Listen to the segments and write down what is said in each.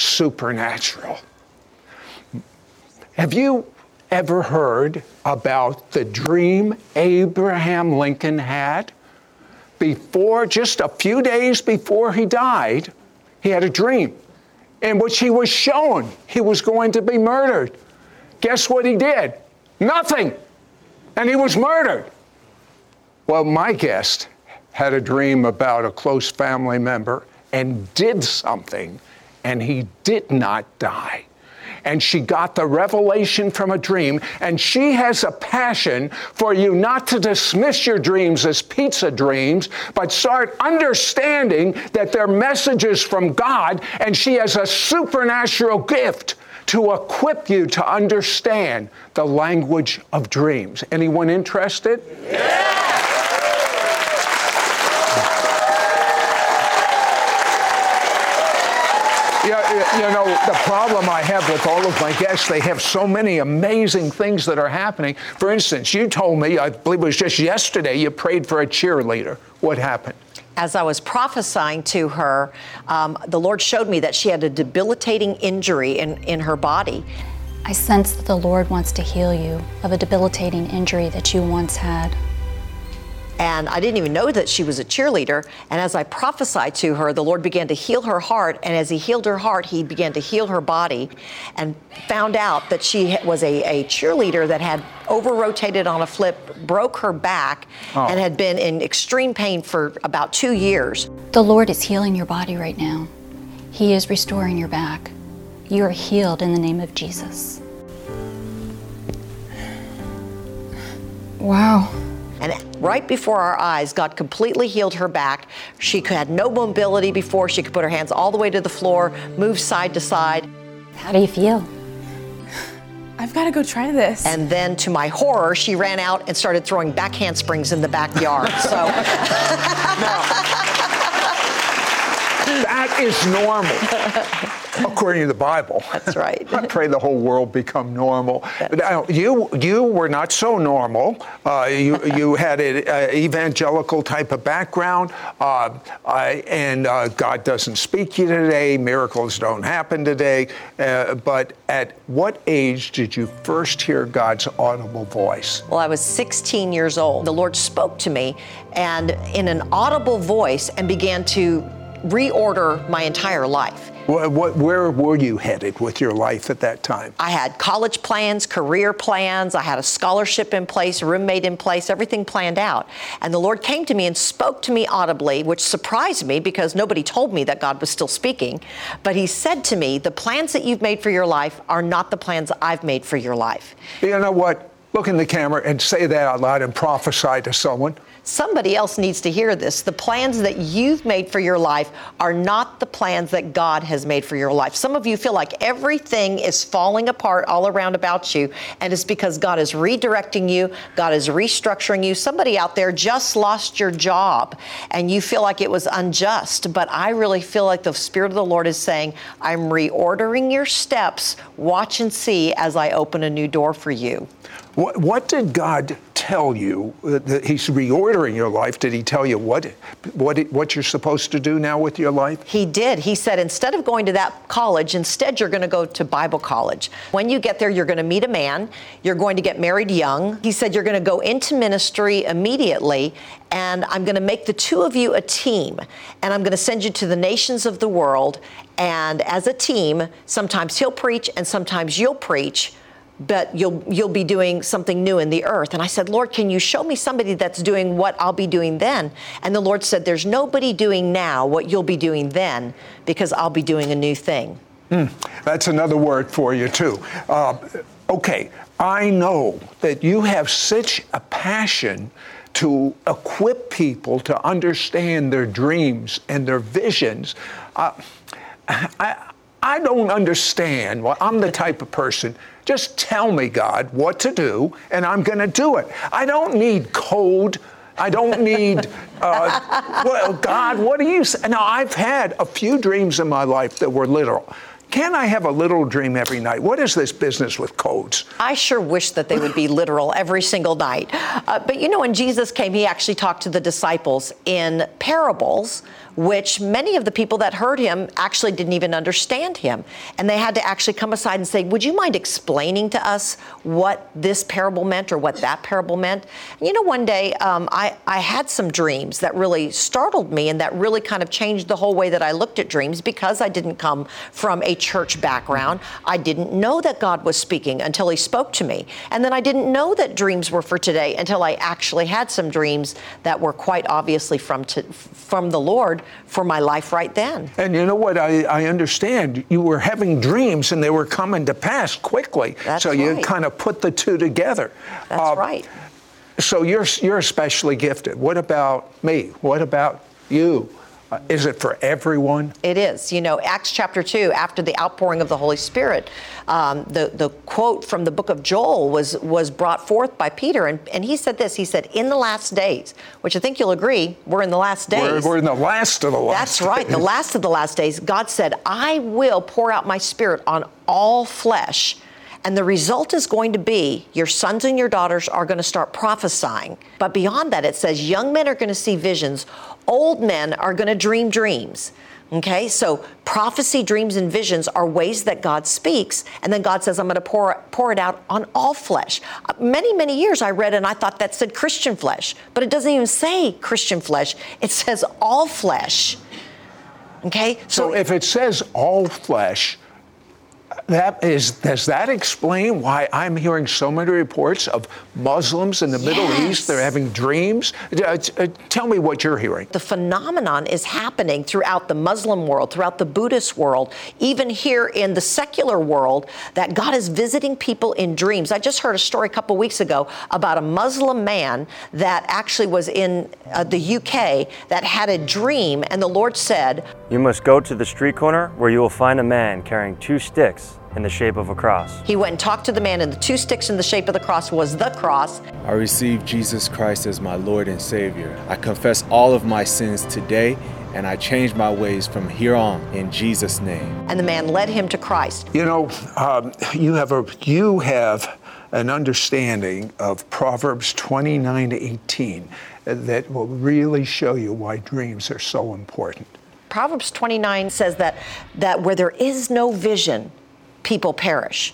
supernatural. Have you ever heard about the dream Abraham Lincoln had? Before, just a few days before he died, he had a dream in which he was shown he was going to be murdered. Guess what he did? Nothing. And he was murdered. Well, my guest had a dream about a close family member and did something, and he did not die. And she got the revelation from a dream, and she has a passion for you not to dismiss your dreams as pizza dreams, but start understanding that they're messages from God, and she has a supernatural gift to equip you to understand the language of dreams. Anyone interested? Yeah, you know, the problem I have with all of my guests, they have so many amazing things that are happening. For instance, you told me, I believe it was just yesterday, you prayed for a cheerleader. What happened? as I was prophesying to her, um, the Lord showed me that she had a debilitating injury in, in her body. I sense that the Lord wants to heal you of a debilitating injury that you once had. And I didn't even know that she was a cheerleader. And as I prophesied to her, the Lord began to heal her heart. And as He healed her heart, He began to heal her body and found out that she was a, a cheerleader that had over rotated on a flip, broke her back, Oh. and had been in extreme pain for about two years. The Lord is healing your body right now. He is restoring your back. You are healed in the name of Jesus. Wow. And right before our eyes, God completely healed her back. She had no mobility before. She could put her hands all the way to the floor, move side to side. How do you feel? I've got to go try this. And then, to my horror, she ran out and started throwing back handsprings in the backyard. So, That is normal, according to the Bible. That's right. I pray the whole world become normal. Now, you you were not so normal. Uh, you you had an uh, evangelical type of background, uh, I- and uh, God doesn't speak to you today. Miracles don't happen today. Uh, but at what age did you first hear God's audible voice? well, I was 16 years old. The Lord spoke to me and in an audible voice and began to reorder my entire life. What, what, where were you headed with your life at that time? I had college plans, career plans, I had a scholarship in place, roommate in place, everything planned out. And the Lord came to me and spoke to me audibly, which surprised me because nobody told me that God was still speaking. But He said to me, The plans that you've made for your life are not the plans I've made for your life. You know what? Look in the camera and say that out loud and prophesy to someone. Somebody else needs to hear this. The plans that you've made for your life are not the plans that God has made for your life. Some of you feel like everything is falling apart all around about you, and it's because God is redirecting you, God is restructuring you. Somebody out there just lost your job, and you feel like it was unjust, but I really feel like the Spirit of the Lord is saying, I'm reordering your steps. Watch and see as I open a new door for you. What, what did God tell you? That he's reordering your life. Did he tell you what, what, what you're supposed to do now with your life? He did. He said, instead of going to that college, instead you're going to go to Bible college. When you get there, you're going to meet a man. You're going to get married young. He said, you're going to go into ministry immediately, and I'm going to make the two of you a team, and I'm going to send you to the nations of the world. And as a team, sometimes he'll preach and sometimes you'll preach but you'll you'll be doing something new in the earth. And i said lord can you show me somebody that's doing what i'll be doing then? And the lord said there's nobody doing now what you'll be doing then because i'll be doing a new thing. Mm, that's another word for you too. Uh, okay i know that you have such a passion to equip people to understand their dreams and their visions. Uh, I, I don't understand. Well, I'm the type of person, just tell me, God, what to do, and I'm going to do it. I don't need code. I don't need, uh, well, God, what do you say? Now, I've had a few dreams in my life that were literal. Can I have a literal dream every night? What is this business with codes? I sure wish that they would be literal every single night. Uh, but you know, when Jesus came, he actually talked to the disciples in parables which many of the people that heard him actually didn't even understand him. And they had to actually come aside and say, Would you mind explaining to us what this parable meant or what that parable meant? And you know, one day um, I, I had some dreams that really startled me and that really kind of changed the whole way that I looked at dreams because I didn't come from a church background. I didn't know that God was speaking until He spoke to me. And then I didn't know that dreams were for today until I actually had some dreams that were quite obviously from, to, from the Lord for my life right then. And you know what? I, I understand you were having dreams and they were coming to pass quickly. That's so you right. kind of put the two together. That's uh, right. So you're, you're especially gifted. What about me? What about you? Uh, is it for everyone? It is. You know, Acts chapter 2, after the outpouring of the Holy Spirit, um, the, the quote from the book of Joel was, was brought forth by Peter. And, and he said this He said, In the last days, which I think you'll agree, we're in the last days. We're, we're in the last of the last That's right, the last of the last days. God said, I will pour out my spirit on all flesh. And the result is going to be your sons and your daughters are going to start prophesying. But beyond that, it says young men are going to see visions, old men are going to dream dreams. Okay, so prophecy, dreams, and visions are ways that God speaks, and then God says, I'm going to pour, pour it out on all flesh. Uh, many, many years I read and I thought that said Christian flesh, but it doesn't even say Christian flesh, it says all flesh. Okay, so, so if it says all flesh, that is, does that explain why I'm hearing so many reports of Muslims in the yes. Middle East? They're having dreams. Uh, uh, tell me what you're hearing. The phenomenon is happening throughout the Muslim world, throughout the Buddhist world, even here in the secular world, that God is visiting people in dreams. I just heard a story a couple weeks ago about a Muslim man that actually was in uh, the UK that had a dream, and the Lord said, You must go to the street corner where you will find a man carrying two sticks in the shape of a cross. He went and talked to the man, and the two sticks in the shape of the cross was the cross. I received Jesus Christ as my Lord and Savior. I confess all of my sins today, and I change my ways from here on in Jesus' name. And the man led him to Christ. You know, um, you have a you have an understanding of Proverbs 29 to 18 that will really show you why dreams are so important. Proverbs 29 says that, that where there is no vision, people perish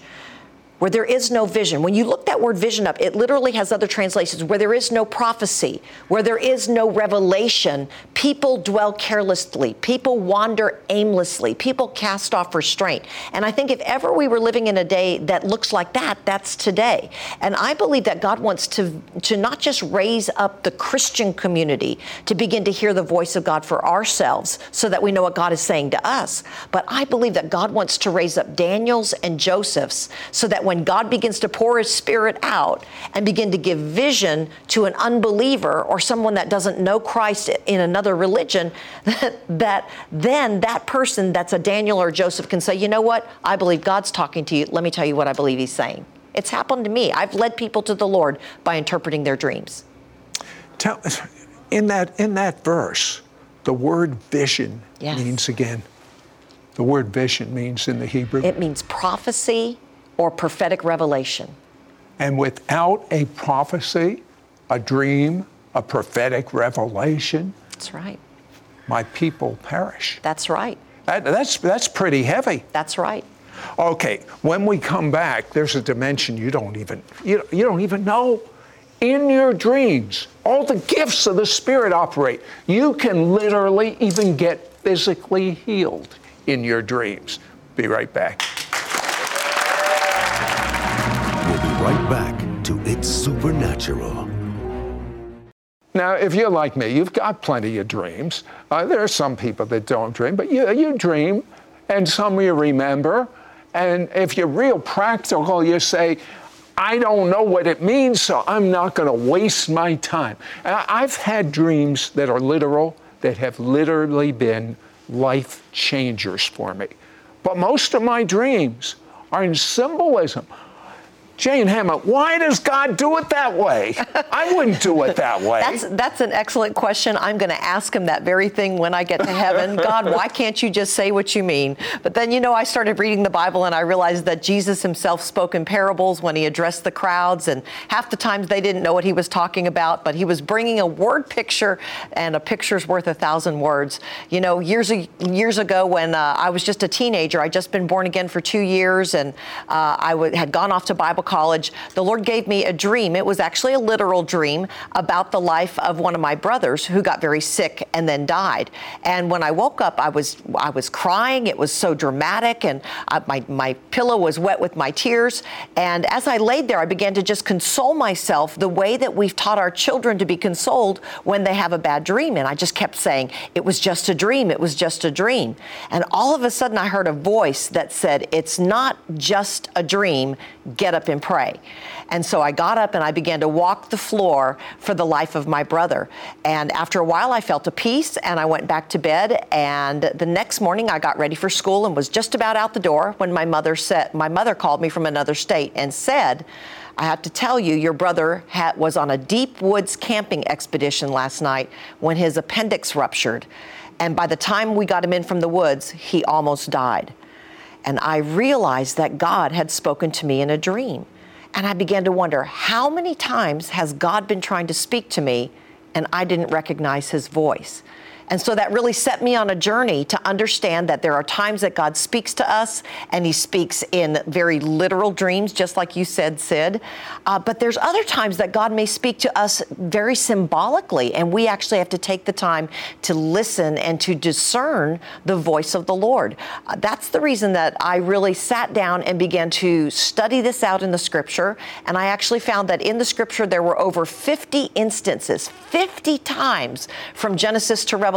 where there is no vision. When you look that word vision up, it literally has other translations. Where there is no prophecy, where there is no revelation, people dwell carelessly, people wander aimlessly, people cast off restraint. And I think if ever we were living in a day that looks like that, that's today. And I believe that God wants to, to not just raise up the Christian community to begin to hear the voice of God for ourselves so that we know what God is saying to us, but I believe that God wants to raise up Daniels and Josephs so that when God begins to pour his spirit out and begin to give vision to an unbeliever or someone that doesn't know Christ in another religion, that, then that person that's a Daniel or Joseph can say, you know what? I believe God's talking to you. Let me tell you what I believe he's saying. It's happened to me. I've led people to the Lord by interpreting their dreams. Tell, in that in that verse, the word vision yes. means again. The word vision means in the Hebrew. It means prophecy, or prophetic revelation. And without a prophecy, a dream, a prophetic revelation, That's right. my people perish. That's right. That, that's, that's pretty heavy. That's right. Okay, when we come back, there's a dimension you don't even you, you don't even know. In your dreams, all the gifts of the Spirit operate. You can literally even get physically healed in your dreams. Be right back. Right back to It's Supernatural. Now, if you're like me, you've got plenty of dreams. Uh, there are some people that don't dream, but you, you dream, and some you remember. And if you're real practical, you say, I don't know what it means, so I'm not going to waste my time. And I've had dreams that are literal, that have literally been life changers for me. But most of my dreams are in symbolism. Jane Hamon, why does God do it that way? I wouldn't do it that way. That's that's an excellent question. I'm going to ask him that very thing when I get to heaven. God, why can't you just say what you mean? But then you know I started reading the Bible and I realized that Jesus himself spoke in parables when he addressed the crowds and half the times they didn't know what he was talking about, but he was bringing a word picture and a picture's worth a thousand words. You know, years years ago when uh, I was just a teenager, I'd just been born again for 2 years and uh, I w- had gone off to Bible college, the Lord gave me a dream. It was actually a literal dream about the life of one of my brothers who got very sick and then died. And when I woke up, I was I was crying. It was so dramatic, and I, my my pillow was wet with my tears. And as I laid there, I began to just console myself the way that we've taught our children to be consoled when they have a bad dream. And I just kept saying, "It was just a dream. It was just a dream." And all of a sudden, I heard a voice that said, "It's not just a dream. Get up and pray." And so I got up and I began to walk the floor for the life of my brother. And after a while, I felt a peace and I went back to bed. And the next morning, I got ready for school and was just about out the door when my mother said, my mother called me from another state and said, I have to tell you, your brother was on a deep woods camping expedition last night when his appendix ruptured. And by the time we got him in from the woods, he almost died. And I realized that God had spoken to me in a dream. And I began to wonder how many times has God been trying to speak to me and I didn't recognize his voice? And so that really set me on a journey to understand that there are times that God speaks to us and he speaks in very literal dreams, just like you said, Sid. Uh, but there's other times that God may speak to us very symbolically, and we actually have to take the time to listen and to discern the voice of the Lord. Uh, that's the reason that I really sat down and began to study this out in the scripture. And I actually found that in the scripture there were over 50 instances, 50 times from Genesis to Revelation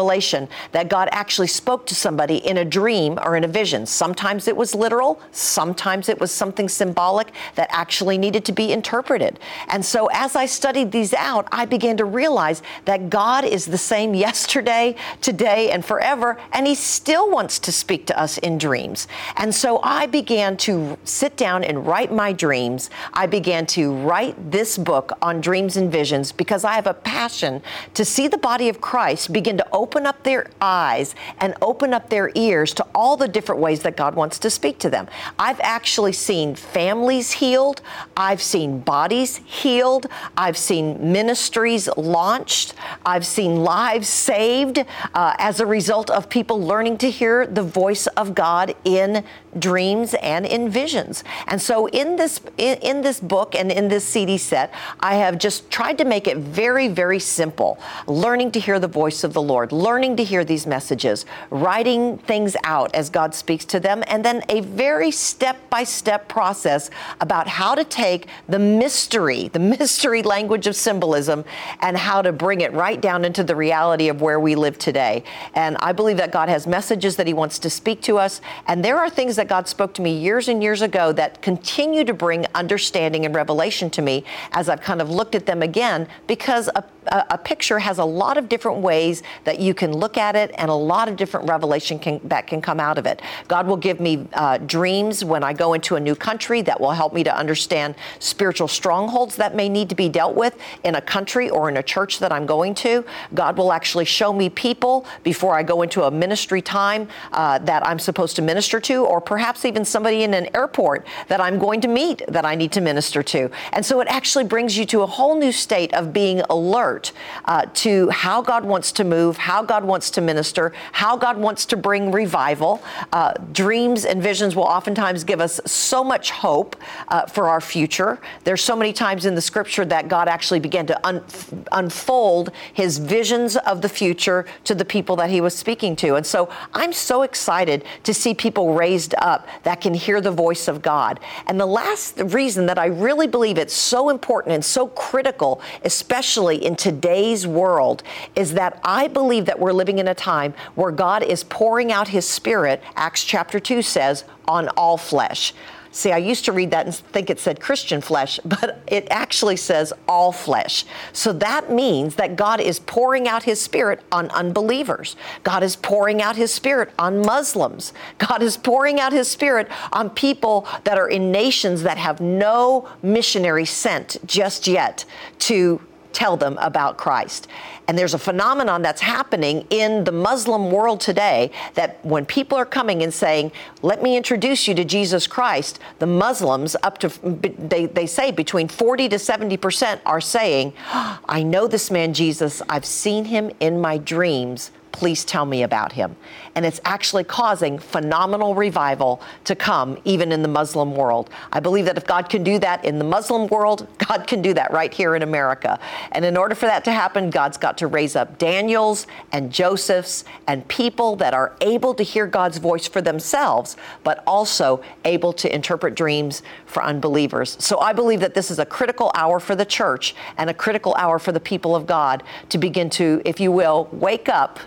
that God actually spoke to somebody in a dream or in a vision. Sometimes it was literal, sometimes it was something symbolic that actually needed to be interpreted. And so as I studied these out, I began to realize that God is the same yesterday, today, and forever, and He still wants to speak to us in dreams. And so I began to sit down and write my dreams. I began to write this book on dreams and visions because I have a passion to see the body of Christ begin to open up their eyes and open up their ears to all the different ways that God wants to speak to them. I've actually seen families healed, I've seen bodies healed, I've seen ministries launched, I've seen lives saved uh, as a result of people learning to hear the voice of God in dreams and in visions. And so in this in, in this book and in this CD set, I have just tried to make it very very simple. Learning to hear the voice of the Lord, learning to hear these messages, writing things out as God speaks to them, and then a very step-by-step process about how to take the mystery, the mystery language of symbolism and how to bring it right down into the reality of where we live today. And I believe that God has messages that he wants to speak to us, and there are things that God spoke to me years and years ago that continue to bring understanding and revelation to me as I've kind of looked at them again because a, a, a picture has a lot of different ways that you can look at it and a lot of different revelation can, that can come out of it. God will give me uh, dreams when I go into a new country that will help me to understand spiritual strongholds that may need to be dealt with in a country or in a church that I'm going to. God will actually show me people before I go into a ministry time uh, that I'm supposed to minister to or perhaps even somebody in an airport that I'm going to meet that I need to minister to. And so it actually brings you to a whole new state of being alert uh, to how God wants to move, how God wants to minister, how God wants to bring revival. Uh, dreams and visions will oftentimes give us so much hope uh, for our future. There's so many times in the scripture that God actually began to un- unfold his visions of the future to the people that he was speaking to. And so I'm so excited to see people raised up that can hear the voice of God. And the last reason that I really believe it's so important and so critical, especially in today's world, is that I believe that we're living in a time where God is pouring out his spirit, Acts chapter 2 says, on all flesh. See, I used to read that and think it said Christian flesh, but it actually says all flesh. So that means that God is pouring out his spirit on unbelievers. God is pouring out his spirit on Muslims. God is pouring out his spirit on people that are in nations that have no missionary sent just yet to tell them about Christ. And there's a phenomenon that's happening in the Muslim world today that when people are coming and saying, Let me introduce you to Jesus Christ, the Muslims, up to, they, they say between 40 to 70% are saying, I know this man Jesus, I've seen him in my dreams please tell me about him. And it's actually causing phenomenal revival to come even in the Muslim world. I believe that if God can do that in the Muslim world, God can do that right here in America. And in order for that to happen, God's got to raise up Daniels and Josephs and people that are able to hear God's voice for themselves, but also able to interpret dreams for unbelievers. So I believe that this is a critical hour for the church and a critical hour for the people of God to begin to, if you will, wake up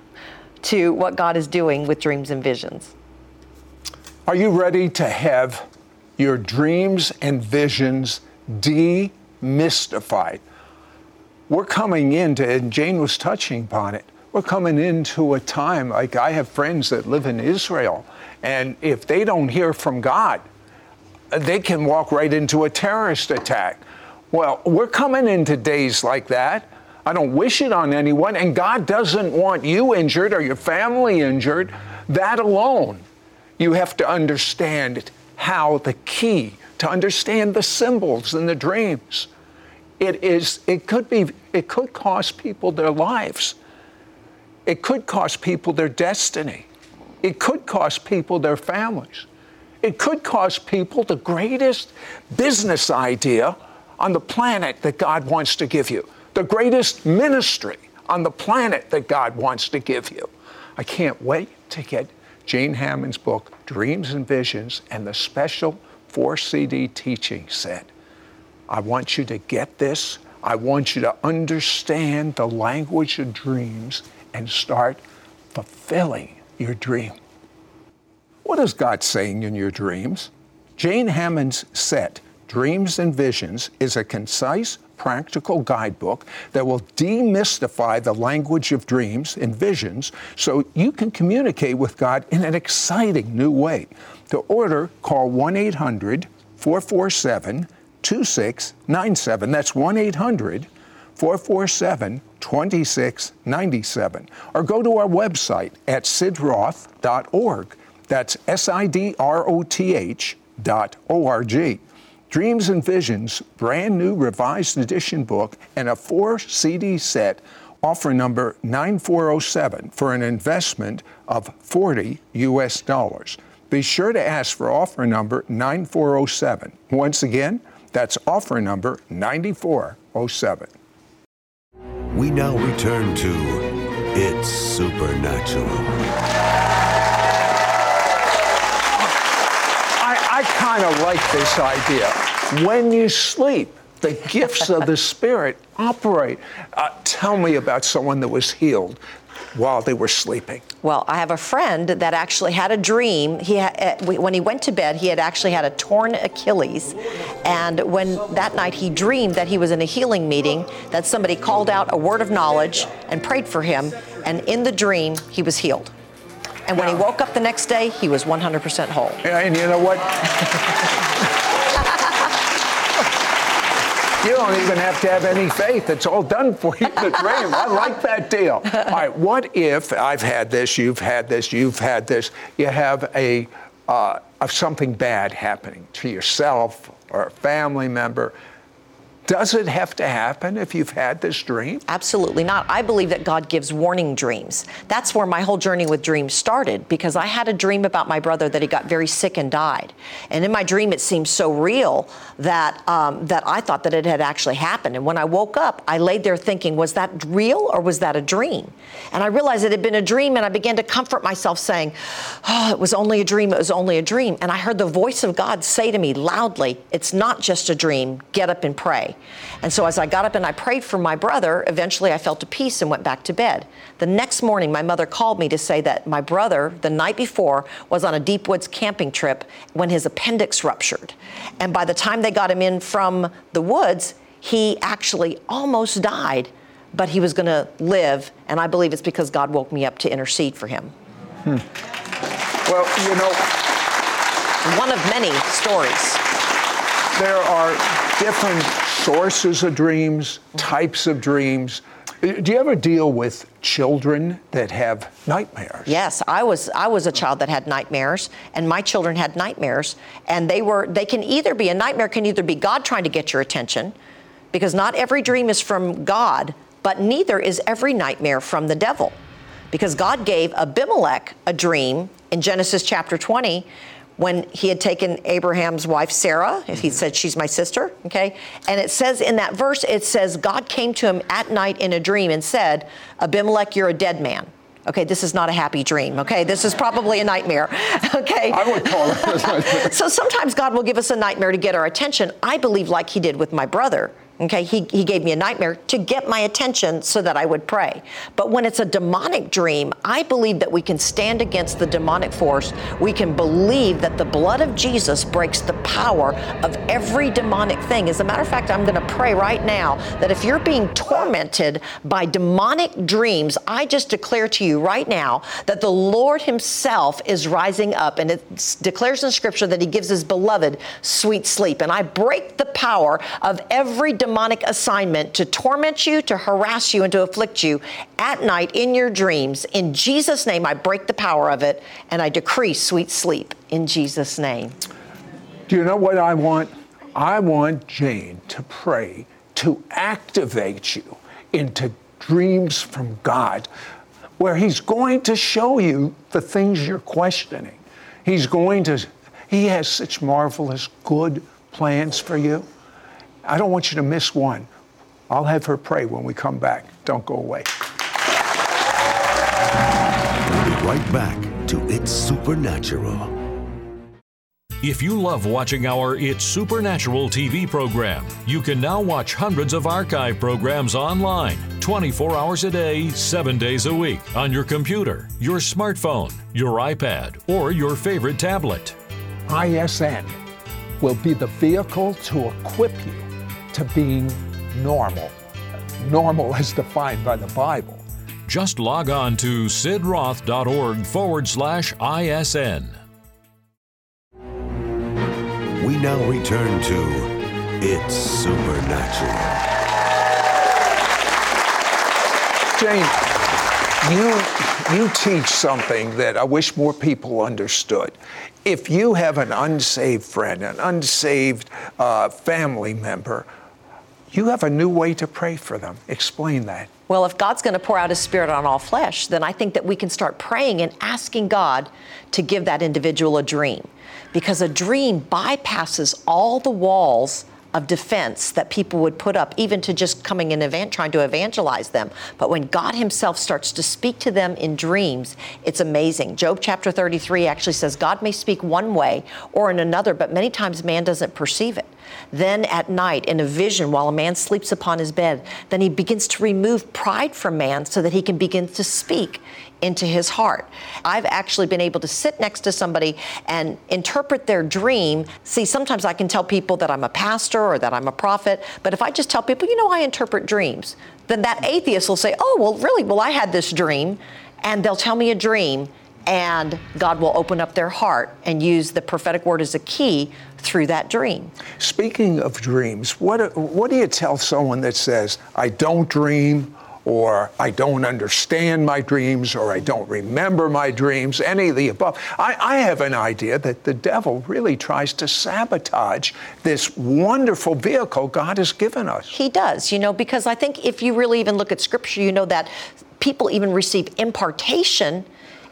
to what God is doing with dreams and visions. Are you ready to have your dreams and visions demystified? We're coming into, and Jane was touching upon it, we're coming into a time like I have friends that live in Israel, and if they don't hear from God, they can walk right into a terrorist attack. Well, we're coming into days like that. I don't wish it on anyone, and God doesn't want you injured or your family injured. That alone, you have to understand how the key to understand the symbols and the dreams. It is. It could be. It could cost people their lives. It could cost people their destiny. It could cost people their families. It could cost people the greatest business idea on the planet that God wants to give you the greatest ministry on the planet that God wants to give you. I can't wait to get Jane Hamon's book, Dreams and Visions, and the special four CD teaching set. I want you to get this. I want you to understand the language of dreams and start fulfilling your dream. What is God saying in your dreams? Jane Hamon's set, Dreams and Visions, is a concise, practical guidebook that will demystify the language of dreams and visions so you can communicate with God in an exciting new way. To order, call 1 800 447 2697. That's 1 800 447 2697. Or go to our website at sidroth.org. That's S I D R O T H dot O R G. Dreams and Visions, brand new revised edition book, and a four CD set, offer number 9407 for an investment of 40 US dollars. Be sure to ask for offer number 9407. Once again, that's offer number 9407. We now return to It's Supernatural. Kind of like this idea. When you sleep, the gifts of the Spirit operate. Uh, tell me about someone that was healed while they were sleeping. Well, I have a friend that actually had a dream. He ha- uh, when he went to bed, he had actually had a torn Achilles, and when that night he dreamed that he was in a healing meeting, that somebody called out a word of knowledge and prayed for him, and in the dream he was healed. And when he woke up the next day, he was 100% whole. Yeah, And you know what? you don't even have to have any faith. It's all done for you the dream. I like that deal. All right, what if I've had this, you've had this, you've had this, you have a, uh, of something bad happening to yourself or a family member, does it have to happen if you've had this dream? Absolutely not. I believe that God gives warning dreams. That's where my whole journey with dreams started because I had a dream about my brother that he got very sick and died. And in my dream, it seemed so real that um, that I thought that it had actually happened. And when I woke up, I laid there thinking, was that real or was that a dream? And I realized it had been a dream, and I began to comfort myself, saying, "Oh, it was only a dream. It was only a dream." And I heard the voice of God say to me loudly, "It's not just a dream. Get up and pray." And so as I got up and I prayed for my brother, eventually I felt a peace and went back to bed. The next morning, my mother called me to say that my brother, the night before, was on a deep woods camping trip when his appendix ruptured. And by the time they got him in from the woods, he actually almost died, but he was going to live. And I believe it's because God woke me up to intercede for him. Hmm. Well, you know, one of many stories. There are different sources of dreams, types of dreams. Uh, do you ever deal with children that have nightmares? Yes, I was I was a child that had nightmares and my children had nightmares and they were they can either be a nightmare can either be God trying to get your attention because not every dream is from God, but neither is every nightmare from the devil. Because God gave Abimelech a dream in Genesis chapter 20 when he had taken Abraham's wife Sarah, if he mm-hmm. said, She's my sister, okay? And it says in that verse, it says, God came to him at night in a dream and said, Abimelech, you're a dead man. Okay, this is not a happy dream. Okay, this is probably a nightmare. Okay. I would call it a nightmare. so sometimes God will give us a nightmare to get our attention. I believe, like He did with my brother, Okay, he, he gave me a nightmare to get my attention so that I would pray. But when it's a demonic dream, I believe that we can stand against the demonic force. We can believe that the blood of Jesus breaks the power of every demonic thing. As a matter of fact, I'm going to pray right now that if you're being tormented by demonic dreams, I just declare to you right now that the Lord Himself is rising up, and it declares in Scripture that He gives His beloved sweet sleep. And I break the power of every demonic demonic assignment to torment you, to harass you, and to afflict you at night in your dreams. In Jesus' name, I break the power of it and I decree sweet sleep in Jesus' name. Do you know what I want? I want Jane to pray to activate you into dreams from God where He's going to show you the things you're questioning. He's going to, He has such marvelous, good plans for you. I don't want you to miss one. I'll have her pray when we come back. Don't go away. We'll be right back to It's Supernatural. If you love watching our It's Supernatural TV program, you can now watch hundreds of archive programs online 24 hours a day, 7 days a week on your computer, your smartphone, your iPad, or your favorite tablet. ISN will be the vehicle to equip you to being normal. Normal as defined by the Bible. Just log on to sidroth.org forward slash ISN. We now return to It's Supernatural. Jane, you, you teach something that I wish more people understood. If you have an unsaved friend, an unsaved uh, family member, you have a new way to pray for them. Explain that. Well, if God's going to pour out His Spirit on all flesh, then I think that we can start praying and asking God to give that individual a dream. Because a dream bypasses all the walls of defense that people would put up, even to just coming in and trying to evangelize them. But when God Himself starts to speak to them in dreams, it's amazing. Job chapter 33 actually says God may speak one way or in another, but many times man doesn't perceive it. Then at night, in a vision, while a man sleeps upon his bed, then he begins to remove pride from man so that he can begin to speak into his heart. I've actually been able to sit next to somebody and interpret their dream. See, sometimes I can tell people that I'm a pastor or that I'm a prophet, but if I just tell people, you know, I interpret dreams, then that atheist will say, oh, well, really? Well, I had this dream. And they'll tell me a dream, and God will open up their heart and use the prophetic word as a key through that dream. Speaking of dreams, what, what do you tell someone that says, I don't dream, or I don't understand my dreams, or I don't remember my dreams, any of the above. I, I have an idea that the devil really tries to sabotage this wonderful vehicle God has given us. He does, you know, because I think if you really even look at scripture, you know that people even receive impartation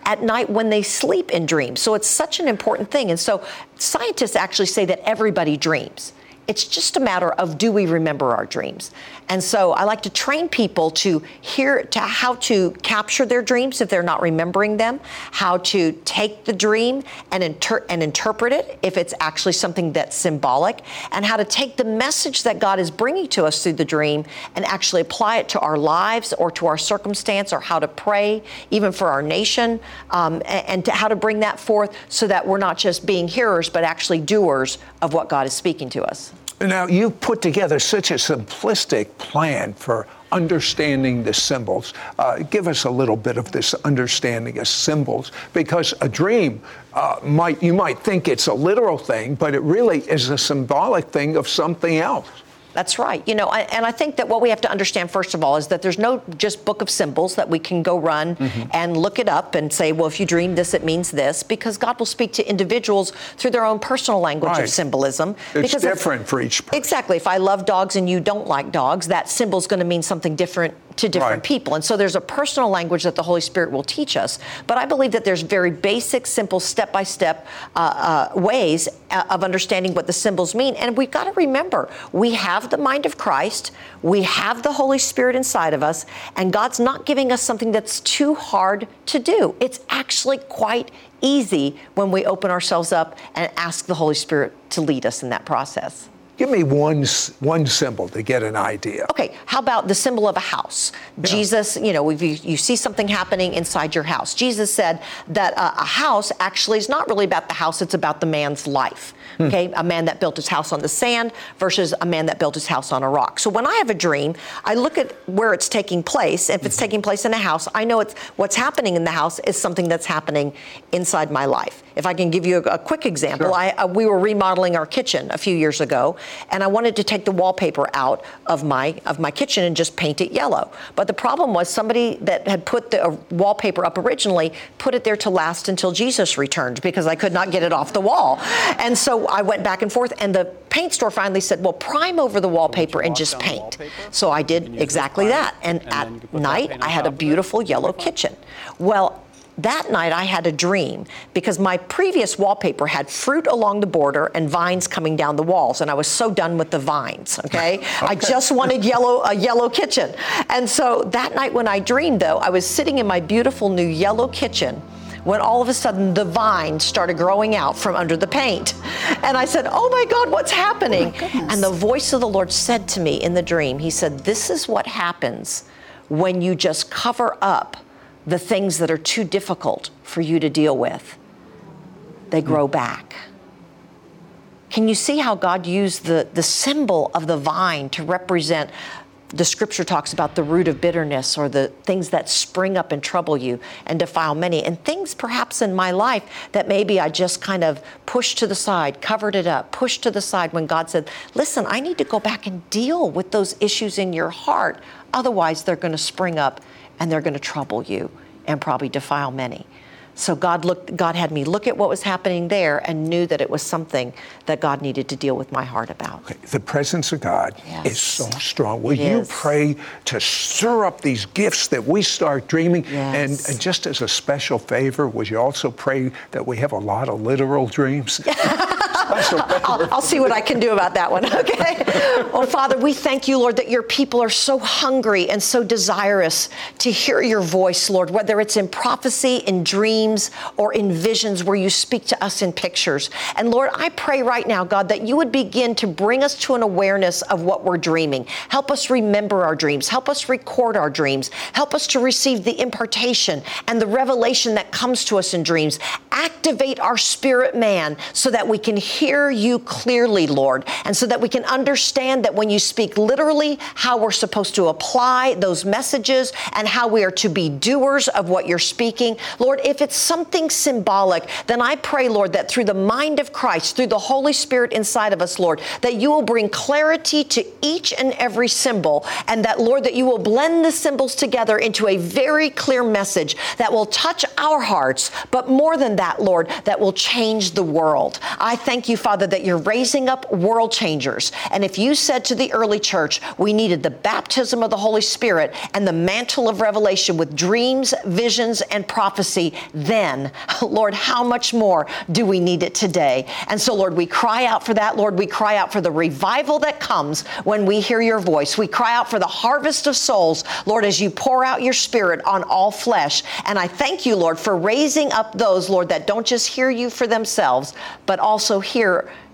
at night when they sleep in dreams. So it's such an important thing. And so scientists actually say that everybody dreams. It's just a matter of do we remember our dreams? And so I like to train people to hear to how to capture their dreams if they're not remembering them, how to take the dream and, inter- and interpret it if it's actually something that's symbolic, and how to take the message that God is bringing to us through the dream and actually apply it to our lives or to our circumstance or how to pray, even for our nation, um, and, and to how to bring that forth so that we're not just being hearers but actually doers of what God is speaking to us. Now, you've put together such a simplistic plan for understanding the symbols. Uh, give us a little bit of this understanding of symbols, because a dream uh, might you might think it's a literal thing, but it really is a symbolic thing of something else. That's right. You know, I, and I think that what we have to understand, first of all, is that there's no just book of symbols that we can go run mm-hmm. and look it up and say, well, if you dream this, it means this, because God will speak to individuals through their own personal language right. of symbolism. It's because different if, for each person. Exactly. If I love dogs and you don't like dogs, that symbol is going to mean something different to different right. people. And so there's a personal language that the Holy Spirit will teach us. But I believe that there's very basic, simple, step by step ways uh, of understanding what the symbols mean. And we've got to remember we have the mind of Christ, we have the Holy Spirit inside of us, and God's not giving us something that's too hard to do. It's actually quite easy when we open ourselves up and ask the Holy Spirit to lead us in that process. Give me one one symbol to get an idea. Okay, how about the symbol of a house? Yeah. Jesus, you know, if you, you see something happening inside your house. Jesus said that uh, a house actually is not really about the house; it's about the man's life. Hmm. Okay, a man that built his house on the sand versus a man that built his house on a rock. So when I have a dream, I look at where it's taking place. If it's mm-hmm. taking place in a house, I know it's what's happening in the house is something that's happening inside my life. If I can give you a, a quick example, sure. I, uh, we were remodeling our kitchen a few years ago, and I wanted to take the wallpaper out of my of my kitchen and just paint it yellow. But the problem was somebody that had put the uh, wallpaper up originally put it there to last until Jesus returned because I could not get it off the wall. And so I went back and forth, and the paint store finally said, "Well, prime over the wallpaper and just paint." So I did exactly that. And, and at night, I had a beautiful yellow kitchen. Well, that night I had a dream because my previous wallpaper had fruit along the border and vines coming down the walls, and I was so done with the vines. Okay, okay. I just wanted yellow a yellow kitchen, and so that night when I dreamed, though, I was sitting in my beautiful new yellow kitchen when all of a sudden the vines started growing out from under the paint. And I said, Oh my God, what's happening? Oh and the voice of the Lord said to me in the dream, He said, This is what happens when you just cover up the things that are too difficult for you to deal with, they grow hmm. back. Can you see how God used the, the symbol of the vine to represent? The scripture talks about the root of bitterness or the things that spring up and trouble you and defile many, and things perhaps in my life that maybe I just kind of pushed to the side, covered it up, pushed to the side when God said, Listen, I need to go back and deal with those issues in your heart. Otherwise, they're going to spring up and they're going to trouble you and probably defile many. So God looked God had me look at what was happening there and knew that it was something that God needed to deal with my heart about. Okay. The presence of God yes. is so strong. Will it you is. pray to stir up these gifts that we start dreaming? Yes. And, and, just as a special favor, would you also pray that we have a lot of literal dreams? I'll, I'll, see what I can do about that one, okay? well, Father, we thank you, Lord, that your people are so hungry and so desirous to hear your voice, Lord, whether it's in prophecy, in dreams, or in visions where you speak to us in pictures. And Lord, I pray right now, God, that you would begin to bring us to an awareness of what we're dreaming. Help us remember our dreams. Help us record our dreams. Help us to receive the impartation and the revelation that comes to us in dreams. Activate our spirit man so that we can hear hear you clearly, Lord, and so that we can understand that when you speak literally, how we're supposed to apply those messages and how we are to be doers of what you're speaking. Lord, if it's something symbolic, then I pray, Lord, that through the mind of Christ, through the Holy Spirit inside of us, Lord, that you will bring clarity to each and every symbol, and that, Lord, that you will blend the symbols together into a very clear message that will touch our hearts, but more than that, Lord, that will change the world. I thank you, Father, that you're raising up world changers. And if you said to the early church, we needed the baptism of the Holy Spirit and the mantle of revelation with dreams, visions, and prophecy, then, Lord, how much more do we need it today? And so, Lord, we cry out for that. Lord, we cry out for the revival that comes when we hear your voice. We cry out for the harvest of souls, Lord, as you pour out your spirit on all flesh. And I thank you, Lord, for raising up those, Lord, that don't just hear you for themselves, but also hear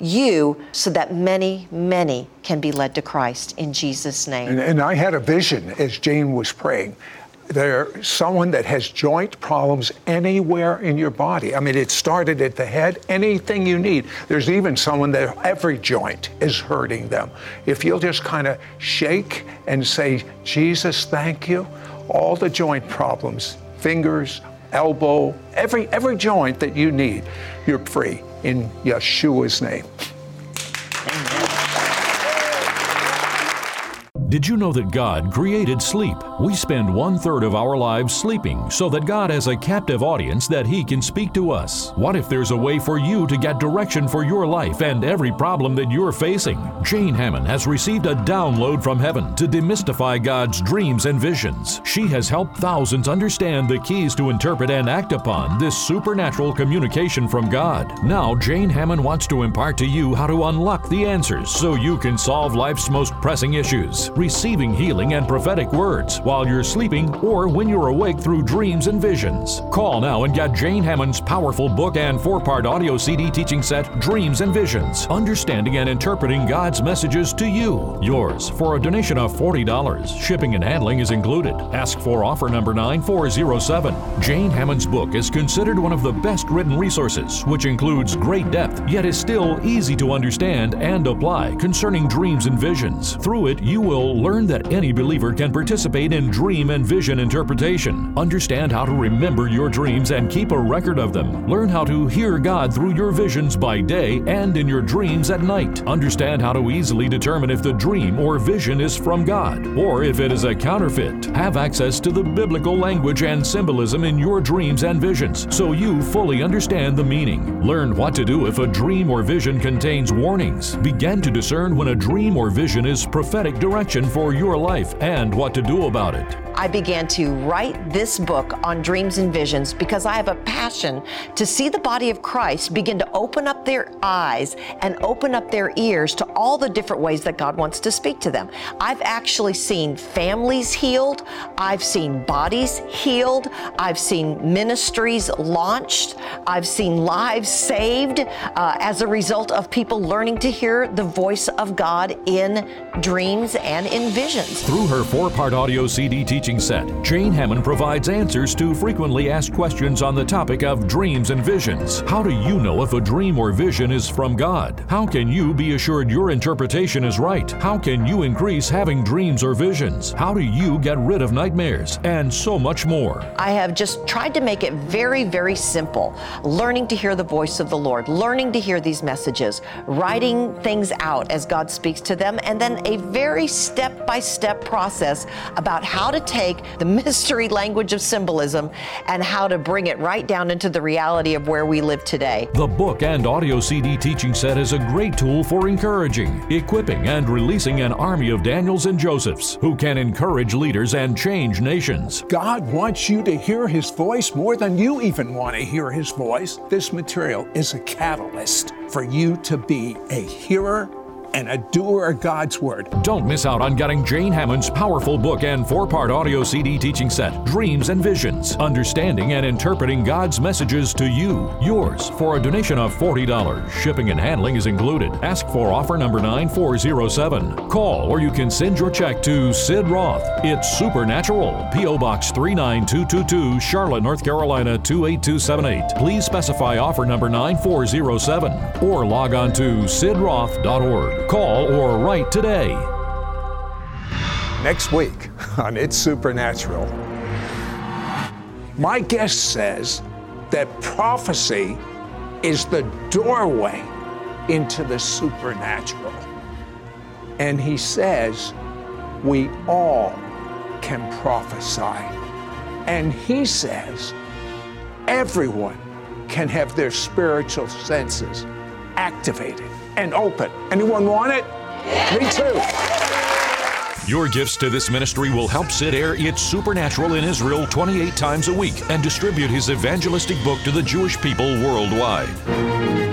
you so that many, many can be led to Christ in Jesus' name. And, and I had a vision as Jane was praying. There's someone that has joint problems anywhere in your body. I mean, it started at the head, anything you need. There's even someone that every joint is hurting them. If you'll just kind of shake and say, Jesus, thank you, all the joint problems, fingers, elbow, every, every joint that you need, you're free in Yeshua's name. Did you know that God created sleep? We spend one third of our lives sleeping so that God has a captive audience that He can speak to us. What if there's a way for you to get direction for your life and every problem that you're facing? Jane Hamon has received a download from heaven to demystify God's dreams and visions. She has helped thousands understand the keys to interpret and act upon this supernatural communication from God. Now, Jane Hamon wants to impart to you how to unlock the answers so you can solve life's most pressing issues receiving healing and prophetic words while you're sleeping or when you're awake through dreams and visions. Call now and get Jane Hamon's powerful book and four part audio CD teaching set, Dreams and Visions Understanding and Interpreting God's Messages to You. Yours for a donation of $40. Shipping and handling is included. Ask for offer number 9407. Jane Hamon's book is considered one of the best written resources, which includes great depth, yet is still easy to understand and apply concerning dreams and visions. Through it, you will learn that any believer can participate in dream and vision interpretation, understand how to remember your dreams and keep a record of them, learn how to hear God through your visions by day and in your dreams at night, understand how to easily determine if the dream or vision is from God or if it is a counterfeit, have access to the biblical language and symbolism in your dreams and visions so you fully understand the meaning, learn what to do if a dream or vision contains warnings, begin to discern when a dream or vision is prophetic direction for your life and what to do about it. I began to write this book on dreams and visions because I have a passion to see the body of Christ begin to open up their eyes and open up their ears to all the different ways that God wants to speak to them. I've actually seen families healed, I've seen bodies healed, I've seen ministries launched, I've seen lives saved uh, as a result of people learning to hear the voice of God in dreams and in visions. Through her four part audio CD teaching set, Jane Hamon provides answers to frequently asked questions on the topic of dreams and visions. How do you know if a dream or vision is from God? How can you be assured your interpretation is right? How can you increase having dreams or visions? How do you get rid of nightmares? And so much more. I have just tried to make it very, very simple. Learning to hear the voice of the Lord, learning to hear these messages, writing things out as God speaks to them, and then a very step by step process about how to take the mystery language of symbolism and how to bring it right down into the reality of where we live today. The book and audio CD teaching set is a great tool for encouraging, equipping, and releasing an army of Daniels and Josephs who can encourage leaders and change nations. God wants you to hear His voice more than you even want to hear His voice. This material is a catalyst for you to be a hearer and a doer of God's Word. Don't miss out on getting Jane Hamon's powerful book and four part audio CD teaching set, Dreams and Visions Understanding and Interpreting God's Messages to You. Yours for a donation of $40. Shipping and handling is included. Ask for offer number 9407. Call or you can send your check to Sid Roth. It's Supernatural, P.O. Box 39222, Charlotte, North Carolina 28278. Please specify offer number 9407 or log on to sidroth.org. Call or write today. Next week on It's Supernatural, my guest says that prophecy is the doorway into the supernatural. And he says we all can prophesy. And he says everyone can have their spiritual senses activated and open. Anyone want it? Me too. Your gifts to this ministry will help Sid air It's Supernatural in Israel 28 times a week and distribute his evangelistic book to the Jewish people worldwide.